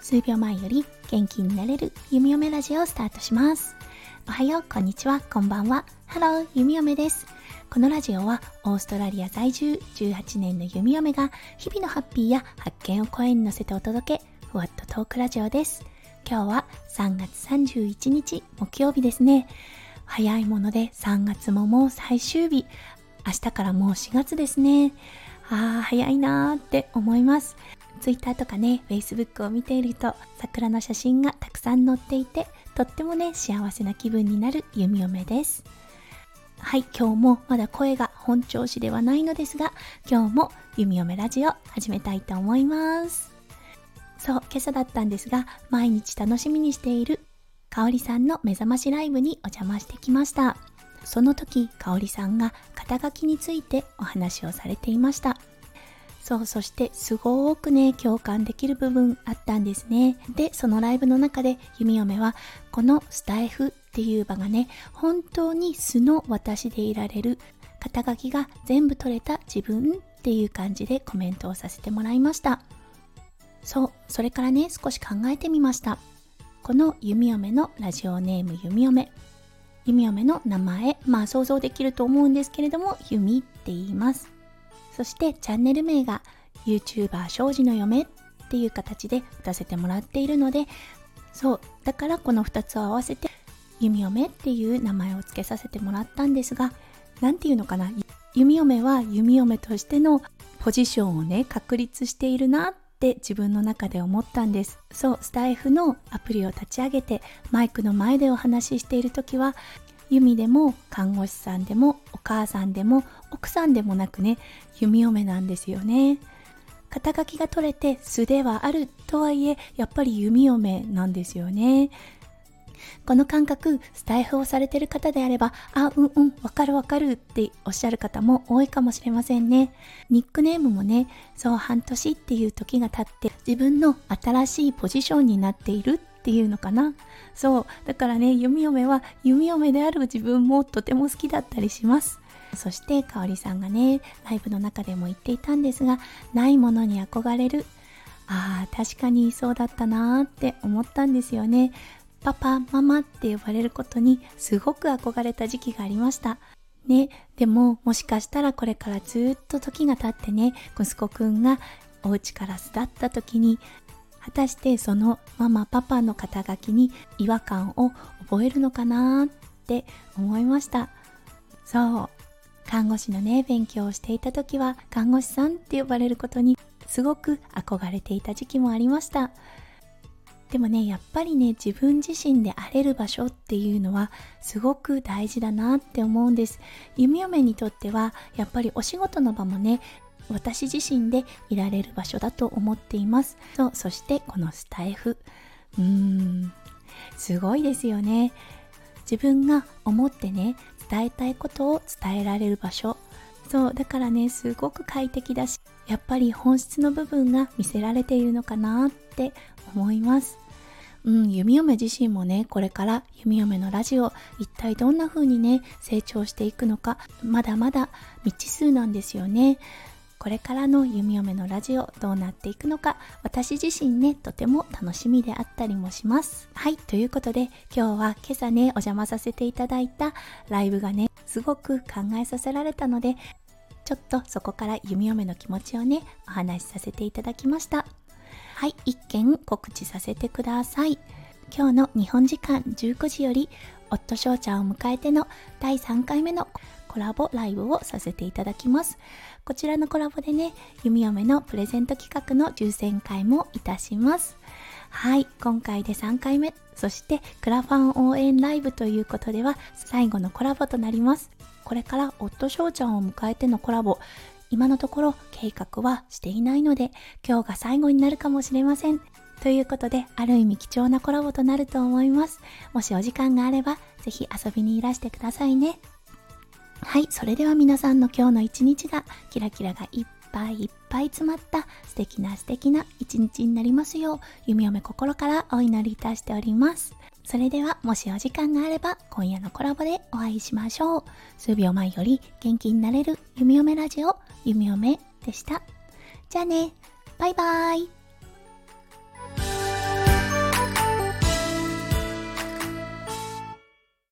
数秒前より元気になれるゆみよめラジオをスタートします。おはようこんにちは。こんばんは。ハローゆみよめです。このラジオはオーストラリア在住18年のゆみよめが日々のハッピーや発見を声に乗せてお届けふわっとトークラジオです。今日は3月31日木曜日ですね。早いもので3月ももう最終日。明日からもう4月ですねああ早いなーって思います Twitter とかね Facebook を見ていると桜の写真がたくさん載っていてとってもね幸せな気分になる弓嫁ですはい、今日もまだ声が本調子ではないのですが、今日も弓嫁ラジオ始めたいと思います。そう、今朝だったんですが、毎日楽しみにしているかおりさんの目覚ましライブにお邪魔してきました。その時、かおりさんが肩書きについてお話をされていました。そう、そしてすごくね、共感できる部分あったんですね。で、そのライブの中で弓嫁は、このスタイフっていう場がね、本当に素の私でいられる、肩書きが全部取れた自分っていう感じでコメントをさせてもらいました。そう、それからね、少し考えてみました。この弓嫁のラジオネーム弓嫁。弓嫁の名前、まあ想像できると思うんですけれども、弓って言います。そしてチャンネル名が YouTuber 庄司の嫁っていう形で打たせてもらっているのでそうだからこの2つを合わせて弓嫁っていう名前を付けさせてもらったんですが何て言うのかな？弓嫁は弓嫁としてのポジションをね確立しているなって自分の中で思ったんです。そうスタイフのアプリを立ち上げてマイクの前でお話ししている時は弓でも看護師さんでもお母さんでも奥さんでもなくね弓嫁なんですよね。肩書きが取れて素ではあるとはいえやっぱり弓嫁なんですよね。この感覚スタイフをされてる方であればあうんうんわかるわかるっておっしゃる方も多いかもしれませんね。ニックネームもねそう半年っていう時が経って自分の新しいポジションになっているっていうのかな。そうだからね弓嫁は弓嫁である自分もとても好きだったりします。そしてかおりさんがねライブの中でも言っていたんですがないものに憧れる。ああ確かにそうだったなーって思ったんですよね。パパママって呼ばれることにすごく憧れた時期がありました。ねでももしかしたらこれからずっと時が経ってね息子くんがお家から巣立った時に果たしてそのママパパの肩書きに違和感を覚えるのかなって思いました。そう。看護師のね勉強をしていた時は看護師さんって呼ばれることにすごく憧れていた時期もありました。でもねやっぱりね自分自身で荒れる場所っていうのはすごく大事だなって思うんです。弓嫁にとってはやっぱりお仕事の場もね私自身でいられる場所だと思っています。そうそしてこのスタイフ。うーん。すごいですよね。自分が思ってね伝えたいことを伝えられる場所。そうだからねすごく快適だしやっぱり本質の部分が見せられているのかなって思います。うん、弓嫁自身もね、これから弓嫁のラジオ、一体どんな風にね、成長していくのか、まだまだ未知数なんですよね。これからの弓嫁のラジオどうなっていくのか私自身ねとても楽しみであったりもしますはいということで今日は今朝ねお邪魔させていただいたライブがねすごく考えさせられたのでちょっとそこから弓嫁の気持ちをねお話しさせていただきましたはい一件告知させてください今日の日本時間19時より夫翔ちゃんを迎えての第3回目のコラボライブをさせていただきますこちらのコラボでね、弓嫁のプレゼント企画の抽選会もいたします。はい、今回で3回目、そしてクラファン応援ライブということでは最後のコラボとなります。これから夫翔ちゃんを迎えてのコラボ、今のところ計画はしていないので、今日が最後になるかもしれません。ということで、ある意味貴重なコラボとなると思います。もしお時間があれば、是非遊びにいらしてくださいね。はい、それでは皆さんの今日の一日がキラキラがいっぱいいっぱいぱい詰まった素敵な素敵な一日になりますよう弓嫁心からお祈りいたしております。それではもしお時間があれば今夜のコラボでお会いしましょう。数秒前より元気になれる弓嫁ラジオ弓嫁でした。じゃあね、バイバーイ。